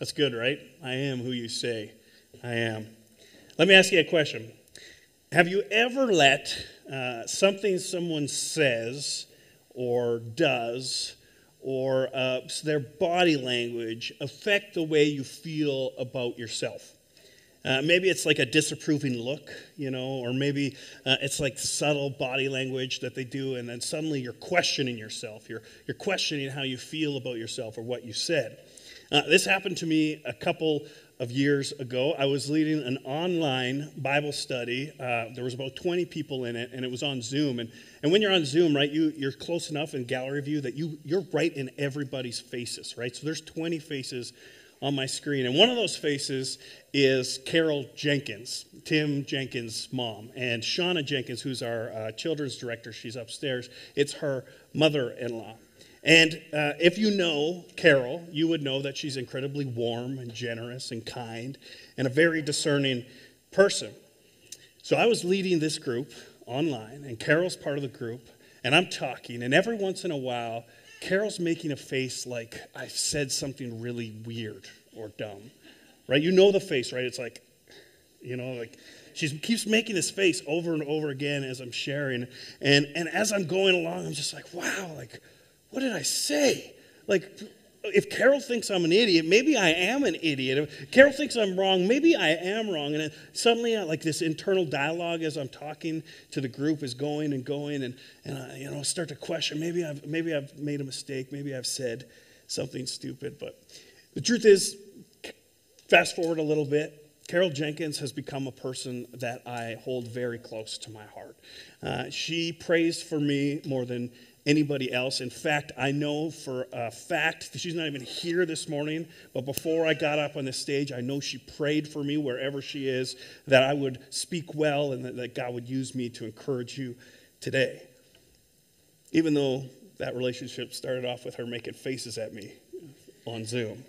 That's good, right? I am who you say I am. Let me ask you a question. Have you ever let uh, something someone says or does or uh, their body language affect the way you feel about yourself? Uh, maybe it's like a disapproving look, you know, or maybe uh, it's like subtle body language that they do, and then suddenly you're questioning yourself. You're, you're questioning how you feel about yourself or what you said. Uh, this happened to me a couple of years ago. I was leading an online Bible study. Uh, there was about 20 people in it, and it was on Zoom. And, and when you're on Zoom, right, you, you're close enough in gallery view that you, you're right in everybody's faces, right? So there's 20 faces on my screen. And one of those faces is Carol Jenkins, Tim Jenkins' mom. And Shauna Jenkins, who's our uh, children's director, she's upstairs. It's her mother in law. And uh, if you know Carol, you would know that she's incredibly warm and generous and kind and a very discerning person. So I was leading this group online, and Carol's part of the group, and I'm talking, and every once in a while, Carol's making a face like I said something really weird or dumb, right? You know the face, right? It's like, you know, like she keeps making this face over and over again as I'm sharing. And, and as I'm going along, I'm just like, wow, like, what did I say? Like, if Carol thinks I'm an idiot, maybe I am an idiot. If Carol thinks I'm wrong, maybe I am wrong. And suddenly, like this internal dialogue as I'm talking to the group is going and going, and, and I, you know, start to question. Maybe I've maybe I've made a mistake. Maybe I've said something stupid. But the truth is, fast forward a little bit. Carol Jenkins has become a person that I hold very close to my heart. Uh, she prays for me more than anybody else. In fact, I know for a fact she's not even here this morning, but before I got up on the stage, I know she prayed for me wherever she is that I would speak well and that, that God would use me to encourage you today. Even though that relationship started off with her making faces at me on Zoom.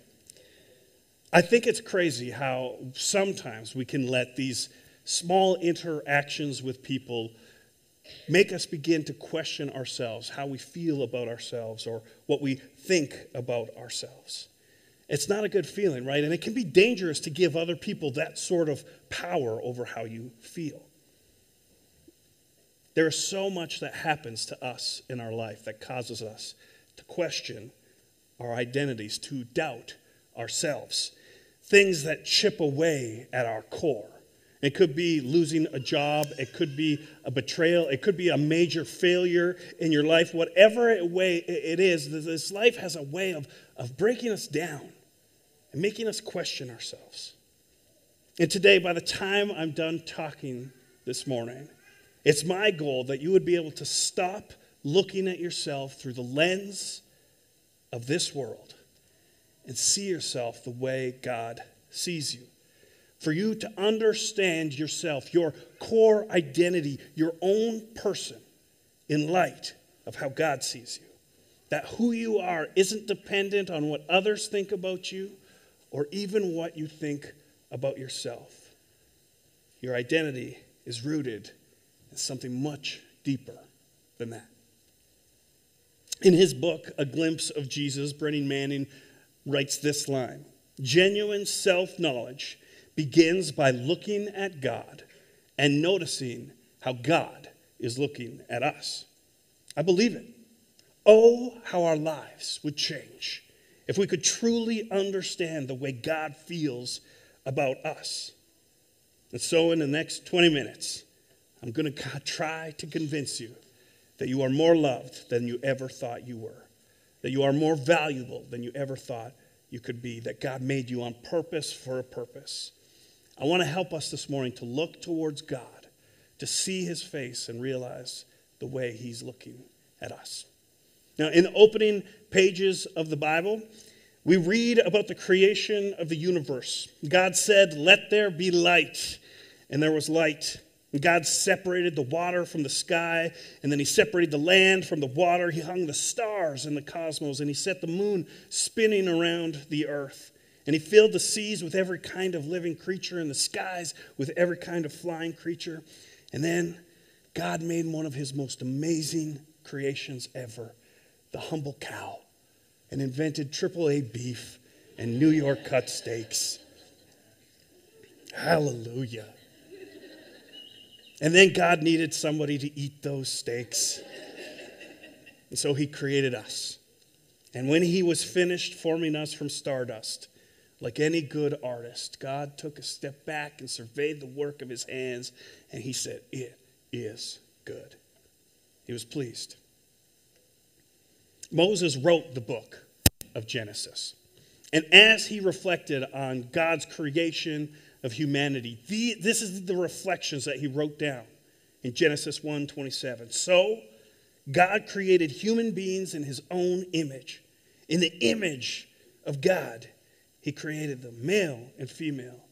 I think it's crazy how sometimes we can let these small interactions with people make us begin to question ourselves, how we feel about ourselves, or what we think about ourselves. It's not a good feeling, right? And it can be dangerous to give other people that sort of power over how you feel. There is so much that happens to us in our life that causes us to question our identities, to doubt ourselves, things that chip away at our core. It could be losing a job. It could be a betrayal. It could be a major failure in your life. Whatever way it is, this life has a way of, of breaking us down and making us question ourselves. And today, by the time I'm done talking this morning, it's my goal that you would be able to stop looking at yourself through the lens of this world and see yourself the way God sees you for you to understand yourself, your core identity, your own person in light of how God sees you. That who you are isn't dependent on what others think about you or even what you think about yourself. Your identity is rooted in something much deeper than that. In his book, A Glimpse of Jesus, Brennan Manning writes this line Genuine self knowledge begins by looking at God and noticing how God is looking at us. I believe it. Oh, how our lives would change if we could truly understand the way God feels about us. And so, in the next 20 minutes, I'm going to try to convince you that you are more loved than you ever thought you were, that you are more valuable than you ever thought you could be, that God made you on purpose for a purpose I want to help us this morning to look towards God, to see his face and realize the way he's looking at us. Now, in the opening pages of the Bible, we read about the creation of the universe. God said, Let there be light, and there was light. And God separated the water from the sky, and then He separated the land from the water. He hung the stars in the cosmos, and He set the moon spinning around the earth. And he filled the seas with every kind of living creature and the skies with every kind of flying creature. And then God made one of his most amazing creations ever the humble cow and invented AAA beef and New York cut steaks. Hallelujah. And then God needed somebody to eat those steaks. And so he created us. And when he was finished forming us from stardust, like any good artist, God took a step back and surveyed the work of his hands, and he said, It is good. He was pleased. Moses wrote the book of Genesis. And as he reflected on God's creation of humanity, the, this is the reflections that he wrote down in Genesis 1 27. So, God created human beings in his own image. In the image of God, he created them, male and female.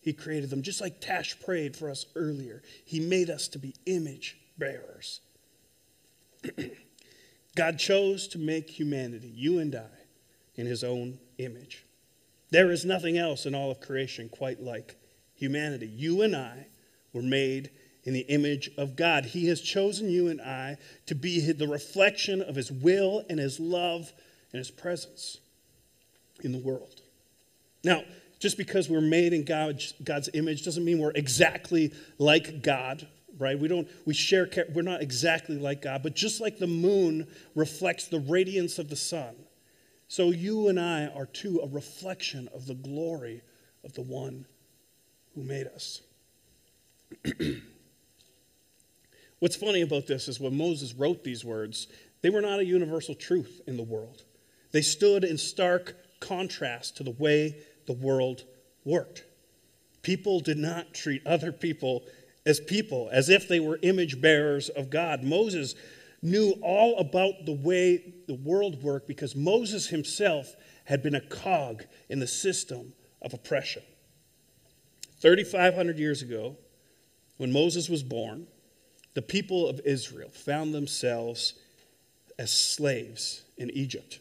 He created them, just like Tash prayed for us earlier. He made us to be image bearers. God chose to make humanity, you and I, in his own image. There is nothing else in all of creation quite like humanity. You and I were made in the image of God. He has chosen you and I to be the reflection of his will and his love and his presence in the world. Now, just because we're made in God's, God's image doesn't mean we're exactly like God right? We don't, we share, we're not exactly like God, but just like the moon reflects the radiance of the sun, so you and I are too a reflection of the glory of the one who made us. What's funny about this is when Moses wrote these words, they were not a universal truth in the world. They stood in stark contrast to the way the world worked. People did not treat other people as people, as if they were image bearers of God. Moses knew all about the way the world worked because Moses himself had been a cog in the system of oppression. 3,500 years ago, when Moses was born, the people of Israel found themselves as slaves in Egypt.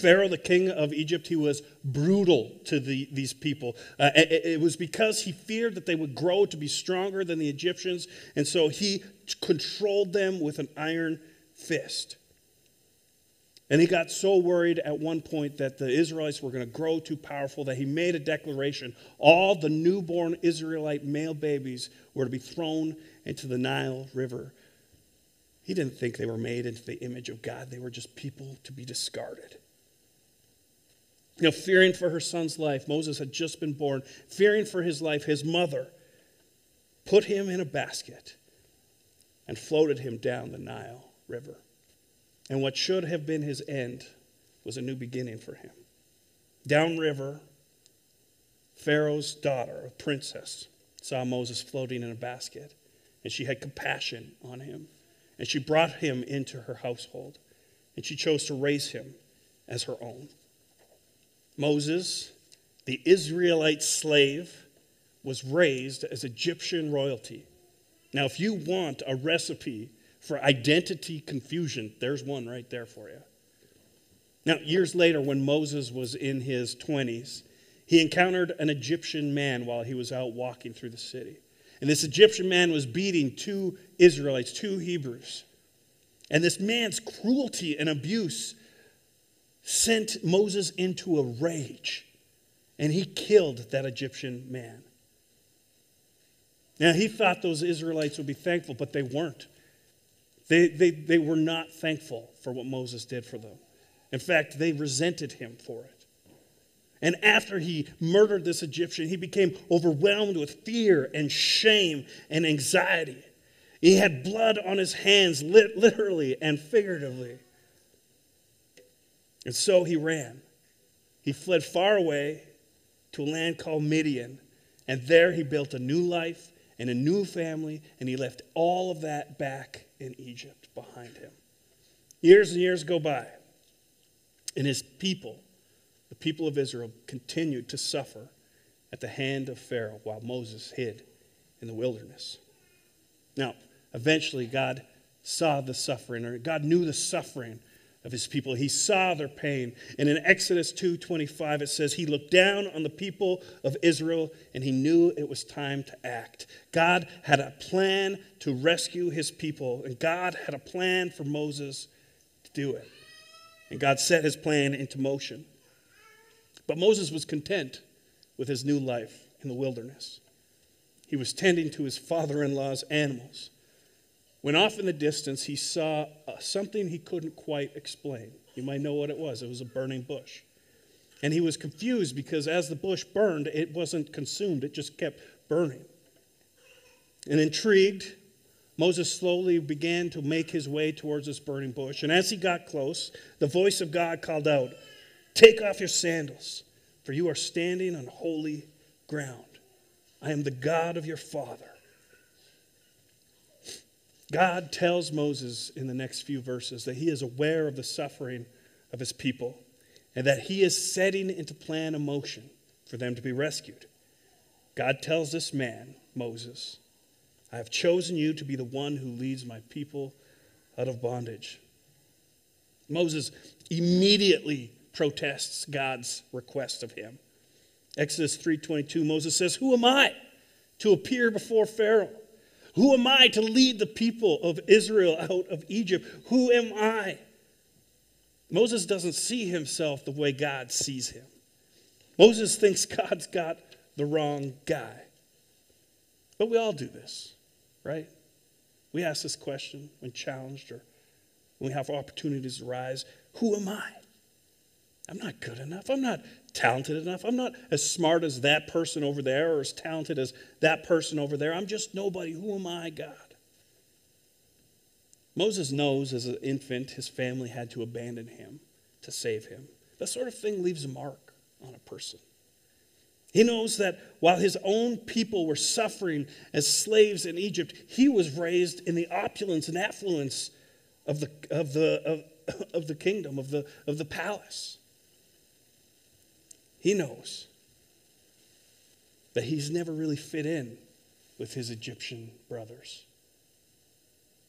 Pharaoh, the king of Egypt, he was brutal to the, these people. Uh, it, it, was because he feared that they would grow to be stronger than the Egyptians, and so he controlled them with an iron fist. And he got so worried at one point that the Israelites were going to grow too powerful that he made a declaration. All the newborn Israelite male babies were to be thrown into the Nile River. He didn't think they were made into the image of God, they were just people to be discarded. You know, fearing for her son's life, Moses had just been born, fearing for his life, his mother put him in a basket and floated him down the Nile River. And what should have been his end was a new beginning for him. Downriver, Pharaoh's daughter, a princess, saw Moses floating in a basket, and she had compassion on him. And she brought him into her household, and she chose to raise him as her own. Moses, the Israelite slave, was raised as Egyptian royalty. Now, if you want a recipe for identity confusion, there's one right there for you. Now, years later, when Moses was in his 20s, he encountered an Egyptian man while he was out walking through the city. And this Egyptian man was beating two Israelites, two Hebrews. And this man's cruelty and abuse sent Moses into a rage, and he killed that Egyptian man. Now, he thought those Israelites would be thankful, but they weren't. They, they, they were not thankful for what Moses did for them. In fact, they resented him for it. And after he murdered this Egyptian, he became overwhelmed with fear and shame and anxiety. He had blood on his hands, literally and figuratively. And so he ran. He fled far away to a land called Midian, and there he built a new life and a new family, and he left all of that back in Egypt behind him. Years and years go by, and his people, the people of Israel, continued to suffer at the hand of Pharaoh while Moses hid in the wilderness. Now, eventually, God saw the suffering, or God knew the suffering of his people. He saw their pain. And in Exodus 2:25 it says he looked down on the people of Israel and he knew it was time to act. God had a plan to rescue his people and God had a plan for Moses to do it. And God set his plan into motion. But Moses was content with his new life in the wilderness. He was tending to his father in law's animals when off in the distance he saw uh, something he couldn't quite explain. You might know what it was it was a burning bush. And he was confused because as the bush burned, it wasn't consumed, it just kept burning. And intrigued, Moses slowly began to make his way towards this burning bush. And as he got close, the voice of God called out, Take off your sandals, for you are standing on holy ground. I am the God of your father. God tells Moses in the next few verses that he is aware of the suffering of his people and that he is setting into plan a motion for them to be rescued. God tells this man, Moses, I have chosen you to be the one who leads my people out of bondage. Moses immediately protests God's request of him. Exodus 3:22 Moses says, "Who am I to appear before Pharaoh? Who am I to lead the people of Israel out of Egypt? Who am I?" Moses doesn't see himself the way God sees him. Moses thinks God's got the wrong guy. But we all do this, right? We ask this question when challenged or when we have opportunities arise Who am I? I'm not good enough. I'm not talented enough. I'm not as smart as that person over there or as talented as that person over there. I'm just nobody. Who am I, God? Moses knows as an infant his family had to abandon him to save him. That sort of thing leaves a mark on a person. He knows that while his own people were suffering as slaves in Egypt, he was raised in the opulence and affluence of the, of the, of, of the kingdom, of the, of the palace. He knows that he's never really fit in with his Egyptian brothers.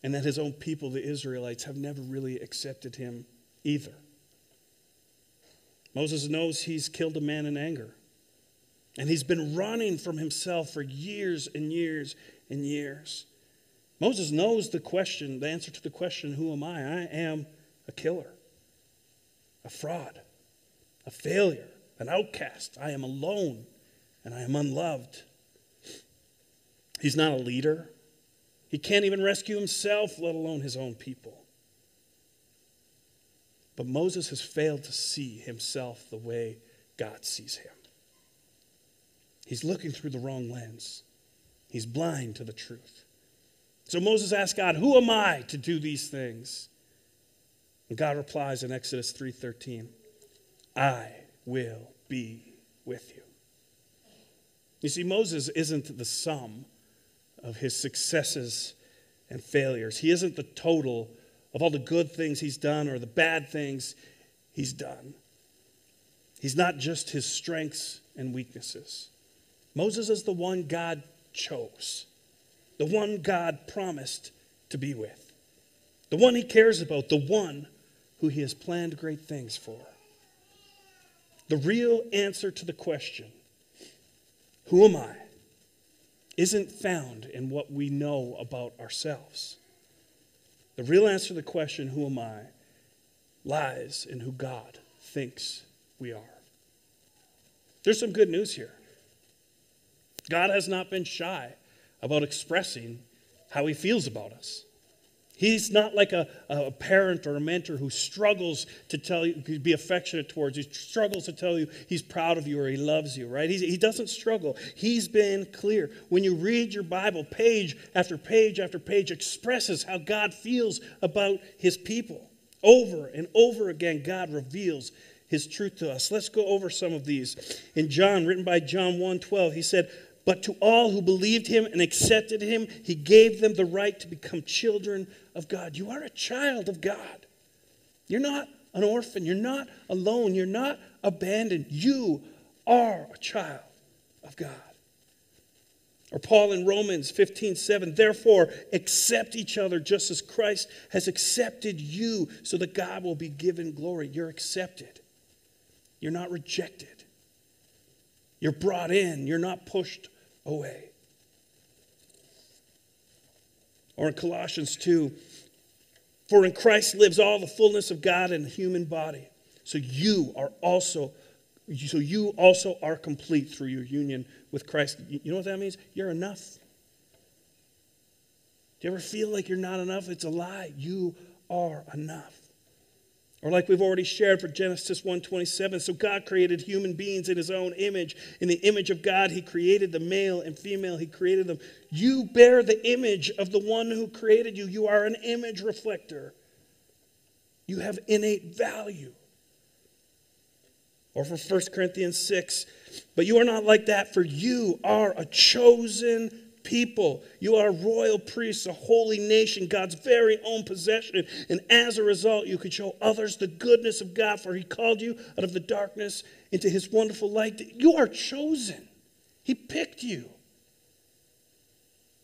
And that his own people, the Israelites, have never really accepted him either. Moses knows he's killed a man in anger. And he's been running from himself for years and years and years. Moses knows the question, the answer to the question, Who am I? I am a killer, a fraud, a failure an outcast. I am alone and I am unloved. He's not a leader. He can't even rescue himself, let alone his own people. But Moses has failed to see himself the way God sees him. He's looking through the wrong lens. He's blind to the truth. So Moses asks God, "Who am I to do these things?" And God replies in Exodus 3:13, "I will be with you. You see, Moses isn't the sum of his successes and failures. He isn't the total of all the good things he's done or the bad things he's done. He's not just his strengths and weaknesses. Moses is the one God chose, the one God promised to be with, the one he cares about, the one who he has planned great things for. The real answer to the question, who am I, isn't found in what we know about ourselves. The real answer to the question, who am I, lies in who God thinks we are. There's some good news here. God has not been shy about expressing how he feels about us. He's not like a, a parent or a mentor who struggles to tell you, be affectionate towards you, struggles to tell you he's proud of you or he loves you, right? He's, he doesn't struggle. He's been clear. When you read your Bible, page after page after page expresses how God feels about his people. Over and over again, God reveals his truth to us. Let's go over some of these. In John, written by John 1 12, he said, but to all who believed him and accepted him, he gave them the right to become children of God. You are a child of God. You're not an orphan. You're not alone. You're not abandoned. You are a child of God. Or Paul in Romans 15, 7, therefore accept each other just as Christ has accepted you, so that God will be given glory. You're accepted. You're not rejected. You're brought in. You're not pushed away. Or in Colossians 2, for in Christ lives all the fullness of God in the human body. So you are also so you also are complete through your union with Christ. You know what that means? You're enough. Do you ever feel like you're not enough? It's a lie. You are enough. Or like we've already shared for Genesis 1:27, so God created human beings in his own image. In the image of God he created the male and female he created them. You bear the image of the one who created you. You are an image reflector. You have innate value. Or for 1 Corinthians 6, but you are not like that for you are a chosen people. You are royal priests, a holy nation, God's very own possession. And as a result, you could show others the goodness of God, for He called you out of the darkness into His wonderful light. You are chosen, He picked you.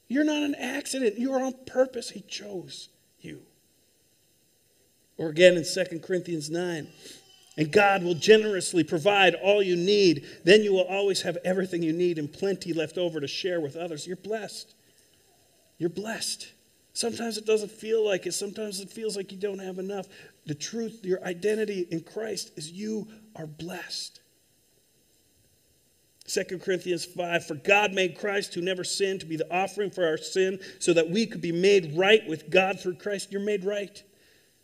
You're not an accident, you are on purpose. He chose you. Or again in 2 Corinthians 9 and God will generously provide all you need. Then you will always have everything you need and plenty left over to share with others. You're blessed. You're blessed. Sometimes it doesn't feel like it. Sometimes it feels like you don't have enough. The truth, your identity in Christ is you are blessed. 2 Corinthians 5 For God made Christ, who never sinned, to be the offering for our sin, so that we could be made right with God through Christ. You're made right.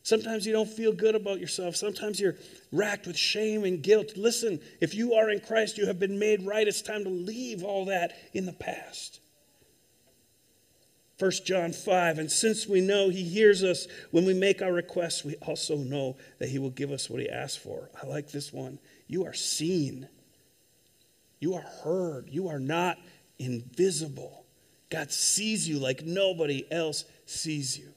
Sometimes you don't feel good about yourself. Sometimes you're racked with shame and guilt. Listen, if you are in Christ, you have been made right. It's time to leave all that in the past. 1 John 5, and since we know he hears us when we make our requests, we also know that he will give us what he asks for. I like this one. You are seen, you are heard, you are not invisible. God sees you like nobody else sees you.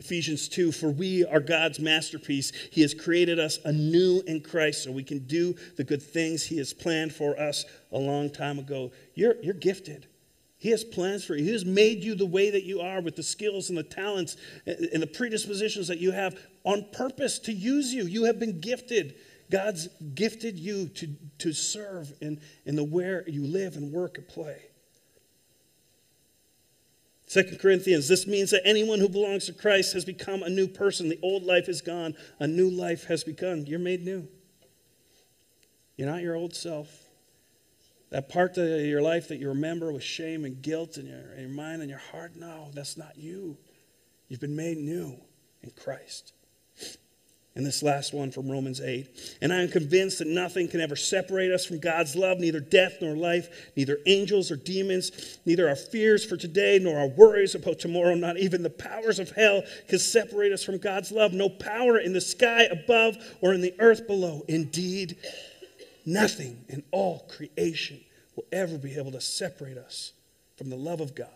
Ephesians 2 For we are God's masterpiece. He has created us anew in Christ so we can do the good things He has planned for us a long time ago. You're, you're gifted. He has plans for you. He has made you the way that you are with the skills and the talents and the predispositions that you have on purpose to use you. You have been gifted. God's gifted you to, to serve in, in the where you live and work and play. Second Corinthians, this means that anyone who belongs to Christ has become a new person. The old life is gone, a new life has begun. You're made new. You're not your old self. That part of your life that you remember with shame and guilt in your, in your mind and your heart, no, that's not you. You've been made new in Christ. And this last one from Romans 8. And I am convinced that nothing can ever separate us from God's love, neither death nor life, neither angels or demons, neither our fears for today nor our worries about tomorrow, not even the powers of hell can separate us from God's love. No power in the sky above or in the earth below. Indeed, nothing in all creation will ever be able to separate us from the love of God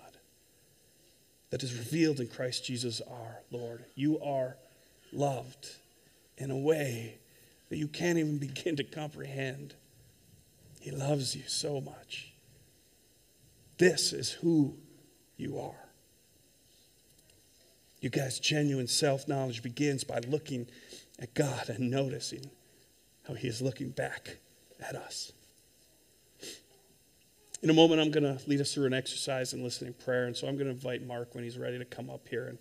that is revealed in Christ Jesus our Lord. You are loved in a way that you can't even begin to comprehend. He loves you so much. This is who you are. You guys, genuine self knowledge begins by looking at God and noticing how He is looking back at us. In a moment, I'm going to lead us through an exercise in listening prayer. And so I'm going to invite Mark when he's ready to come up here and,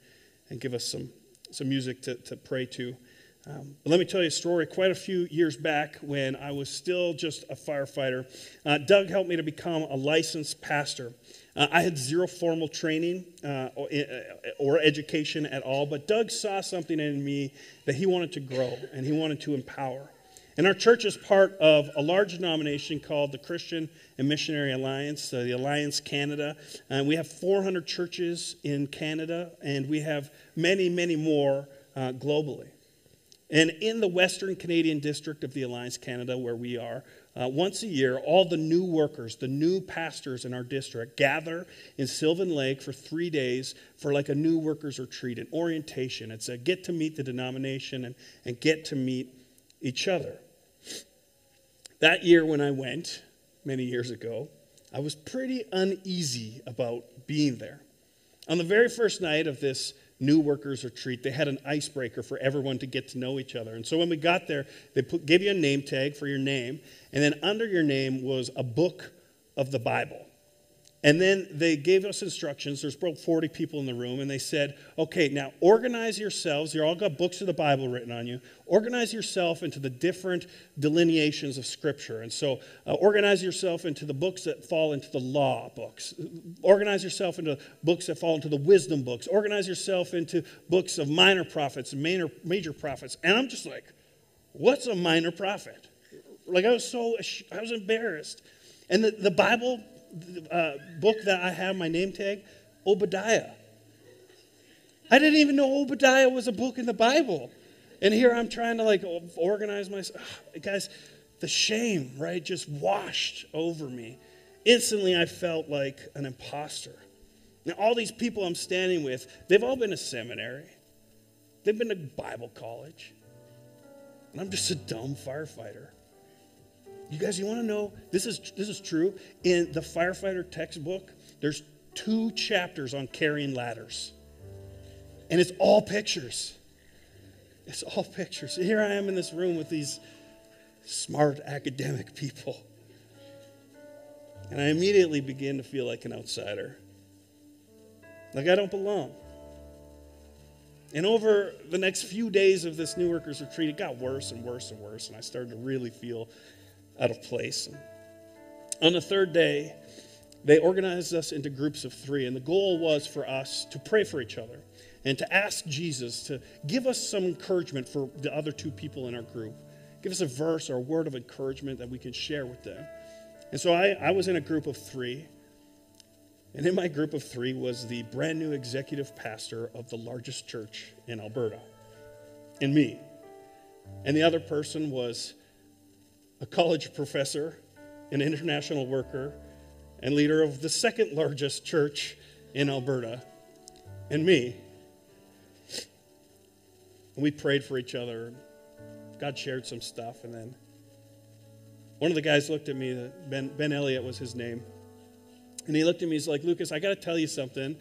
and give us some, some music to, to pray to. Um, let me tell you a story. Quite a few years back, when I was still just a firefighter, uh, Doug helped me to become a licensed pastor. Uh, I had zero formal training uh, or, uh, or, education at all, but Doug saw something in me that he wanted to grow and he wanted to empower. And our church is part of a large denomination called the Christian and Missionary Alliance, uh, the Alliance Canada. And we have 400 churches in Canada, and we have many, many more uh, globally. And in the Western Canadian district of the Alliance Canada, where we are, uh, once a year, all the new workers, the new pastors in our district, gather in Sylvan Lake for three days for like a new workers retreat, an orientation. It's a get to meet the denomination and, and get to meet each other. That year, when I went, many years ago, I was pretty uneasy about being there. On the very first night of this new workers retreat, they had an icebreaker for everyone to get to know each other. And so when we got there, they put, gave you a name tag for your name, and then under your name was a book of the Bible. And then they gave us instructions. There's about 40 people in the room, and they said, okay, now organize yourselves. You all got books of the Bible written on you. Organize yourself into the different delineations of Scripture. And so, uh, organize yourself into the books that fall into the law books. Organize yourself into books that fall into the wisdom books. Organize yourself into books of minor prophets and major, major prophets. And I'm just like, what's a minor prophet? Like, I was so, I was embarrassed. And the, the Bible uh, book that I have my name tag, Obadiah. I didn't even know Obadiah was a book in the Bible. And here I'm trying to like organize myself. Guys, the shame, right, just washed over me. Instantly, I felt like an imposter. Now, all these people I'm standing with, they've all been to seminary, they've been to Bible college. And I'm just a dumb firefighter. You guys, you want to know? This is, this is true. In the firefighter textbook, there's two chapters on carrying ladders. And it's all pictures. It's all pictures. Here I am in this room with these smart academic people. And I immediately begin to feel like an outsider. Like I don't belong. And over the next few days of this New Workers Retreat, it got worse and worse and worse. And I started to really feel out of place. On the third day, they organized us into groups of three, and the goal was for us to pray for each other and to ask Jesus to give us some encouragement for the other two people in our group. Give us a verse or a word of encouragement that we can share with them. And so I, I was in a group of three, and in my group of three was the brand new executive pastor of the largest church in Alberta, and me. And the other person was a college professor, an international worker, and leader of the second largest church in Alberta, and me. And we prayed for each other. God shared some stuff, and then one of the guys looked at me, Ben, ben Elliott was his name, and he looked at me, he's like, Lucas, I got to tell you something.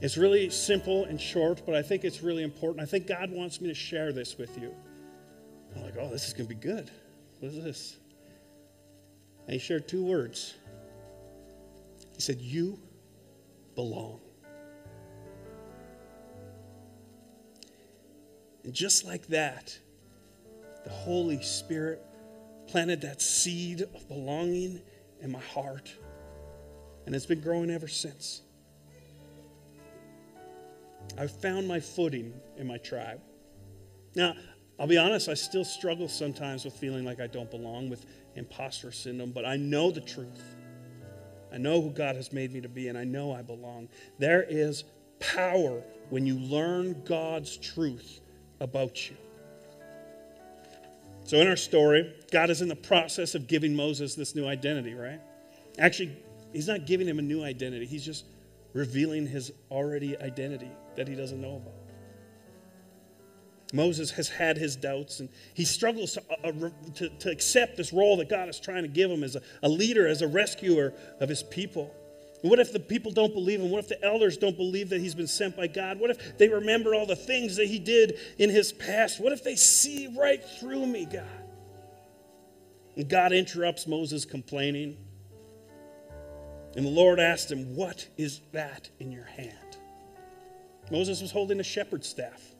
It's really simple and short, but I think it's really important. I think God wants me to share this with you. I'm like, oh, this is going to be good. What is this? And he shared two words. He said, You belong. And just like that, the Holy Spirit planted that seed of belonging in my heart. And it's been growing ever since. I've found my footing in my tribe. Now, I'll be honest, I still struggle sometimes with feeling like I don't belong, with imposter syndrome, but I know the truth. I know who God has made me to be, and I know I belong. There is power when you learn God's truth about you. So, in our story, God is in the process of giving Moses this new identity, right? Actually, He's not giving him a new identity, He's just revealing his already identity that he doesn't know about. Moses has had his doubts and he struggles to, uh, uh to, to, accept this role that God is trying to give him as a, a leader, as a rescuer of his people. what if the people don't believe him? What if the elders don't believe that he's been sent by God? What if they remember all the things that he did in his past? What if they see right through me, God? And God interrupts Moses' complaining. And the Lord asked him, What is that in your hand? Moses was holding a shepherd's staff.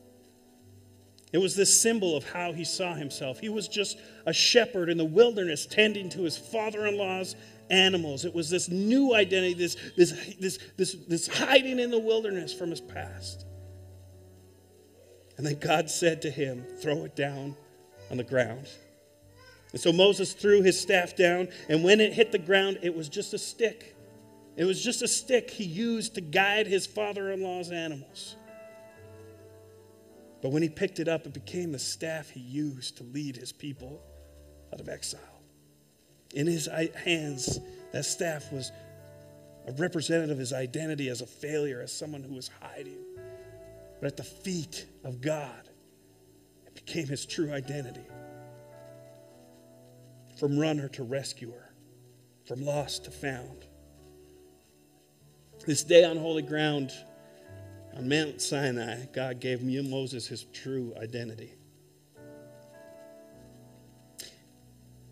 It was this symbol of how he saw himself. He was just a shepherd in the wilderness tending to his father in law's animals. It was this new identity, this, this, this, this, this hiding in the wilderness from his past. And then God said to him, Throw it down on the ground. And so Moses threw his staff down, and when it hit the ground, it was just a stick. It was just a stick he used to guide his father in law's animals. But when he picked it up, it became the staff he used to lead his people out of exile. In his hands, that staff was a representative of his identity as a failure, as someone who was hiding. But at the feet of God, it became his true identity. From runner to rescuer, from lost to found. This day on holy ground, on Mount Sinai, God gave Moses his true identity.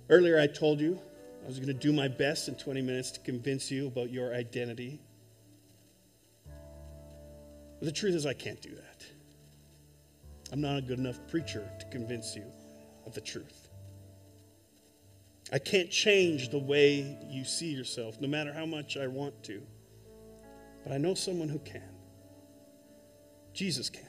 Earlier, I told you I was going to do my best in 20 minutes to convince you about your identity. But the truth is, I can't do that. I'm not a good enough preacher to convince you of the truth. I can't change the way you see yourself, no matter how much I want to. But I know someone who can. Jesus can.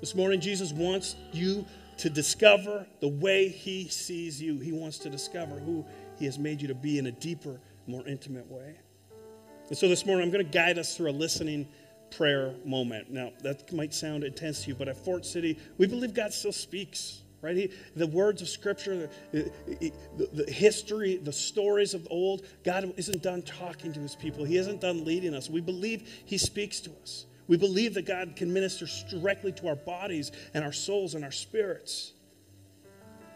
This morning, Jesus wants you to discover the way he sees you. He wants to discover who he has made you to be in a deeper, more intimate way. And so this morning, I'm going to guide us through a listening prayer moment. Now, that might sound intense to you, but at Fort City, we believe God still speaks right? He, the words of Scripture, the, the, the, history, the stories of the old, God isn't done talking to his people. He isn't done leading us. We believe he speaks to us. We believe that God can minister directly to our bodies and our souls and our spirits.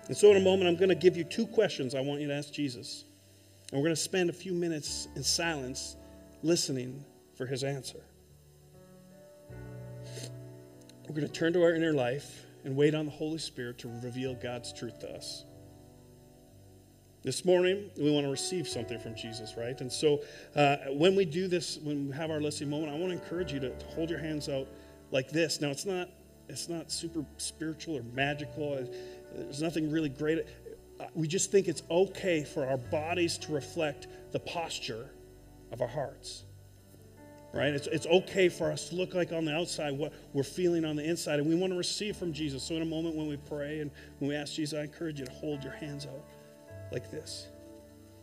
And so, in a moment, I'm going to give you two questions I want you to ask Jesus. And we're going to spend a few minutes in silence listening for his answer. We're going to turn to our inner life and wait on the Holy Spirit to reveal God's truth to us. This morning, we want to receive something from Jesus, right? And so uh, when we do this, when we have our listening moment, I want to encourage you to, hold your hands out like this. Now, it's not, it's not super spiritual or magical, there's nothing really great. Uh, we just think it's okay for our bodies to reflect the posture of our hearts right? It's, it's okay for us to look like on the outside what we're feeling on the inside, and we want to receive from Jesus. So, in a moment when we pray and when we ask Jesus, I encourage you to hold your hands out like this.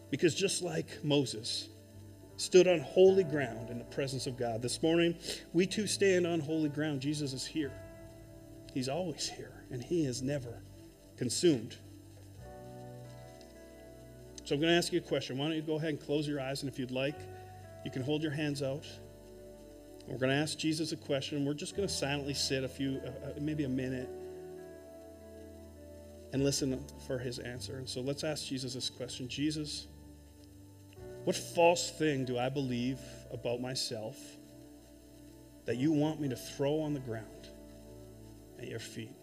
Because just like Moses stood on holy ground in the presence of God, this morning we too stand on holy ground. Jesus is here, He's always here, and He is never consumed. So, I'm going to ask you a question. Why don't you go ahead and close your eyes, and if you'd like, you can hold your hands out. We're going to ask Jesus a question. We're just going to silently sit a few, uh, uh, maybe a minute, and listen for his answer. And so let's ask Jesus this question Jesus, what false thing do I believe about myself that you want me to throw on the ground at your feet?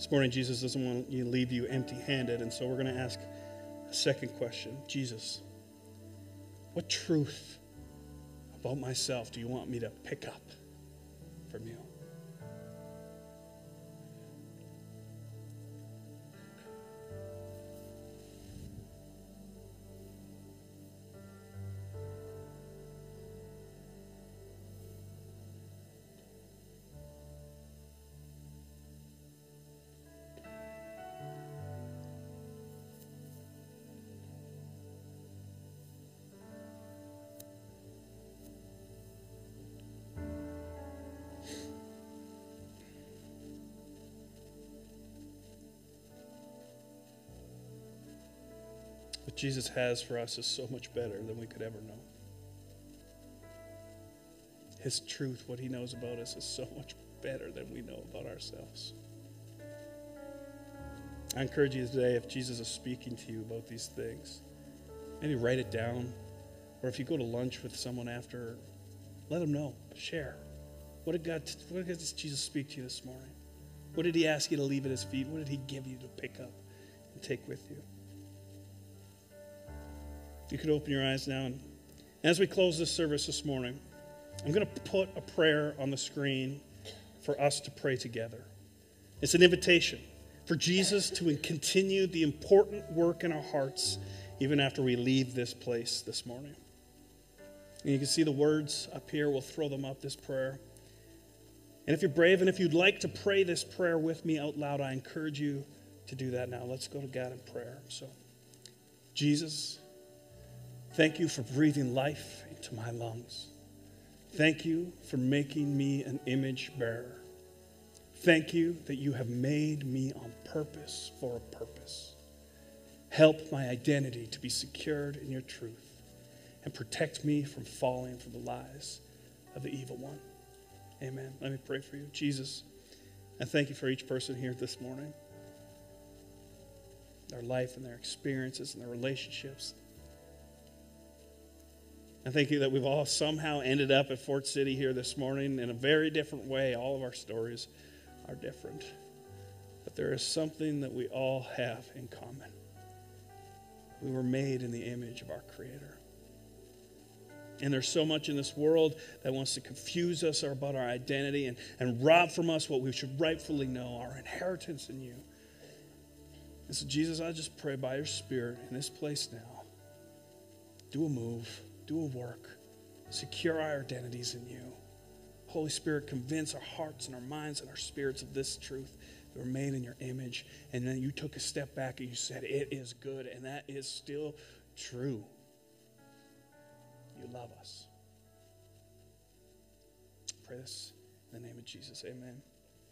This morning, Jesus doesn't want to leave you empty handed, and so we're going to ask a second question. Jesus, what truth about myself do you want me to pick up Jesus has for us is so much better than we could ever know. His truth, what he knows about us, is so much better than we know about ourselves. I encourage you today, if Jesus is speaking to you about these things, maybe write it down. Or if you go to lunch with someone after, let them know. Share. What did God, what did Jesus speak to you this morning? What did he ask you to leave at his feet? What did he give you to pick up and take with you? You could open your eyes now. And as we close this service this morning, I'm going to put a prayer on the screen for us to pray together. It's an invitation for Jesus to continue the important work in our hearts even after we leave this place this morning. And you can see the words up here. We'll throw them up, this prayer. And if you're brave and if you'd like to pray this prayer with me out loud, I encourage you to do that now. Let's go to God in prayer. So, Jesus, Thank you for breathing life into my lungs. Thank you for making me an image bearer. Thank you that you have made me on purpose for a purpose. Help my identity to be secured in your truth and protect me from falling for the lies of the evil one. Amen. Let me pray for you. Jesus, I thank you for each person here this morning, their life and their experiences and their relationships. I thank you that we've all somehow ended up at Fort City here this morning in a very different way. All of our stories are different. But there is something that we all have in common. We were made in the image of our Creator. And there's so much in this world that wants to confuse us about our identity and, and rob from us what we should rightfully know, our inheritance in you. And so, Jesus, I just pray by your Spirit in this place now, do a move, do a work, secure our identities in you. Holy Spirit, convince our hearts and our minds and our spirits of this truth that we're made in your image. And then you took a step back and you said, It is good. And that is still true. You love us. Pray this in the name of Jesus. Amen.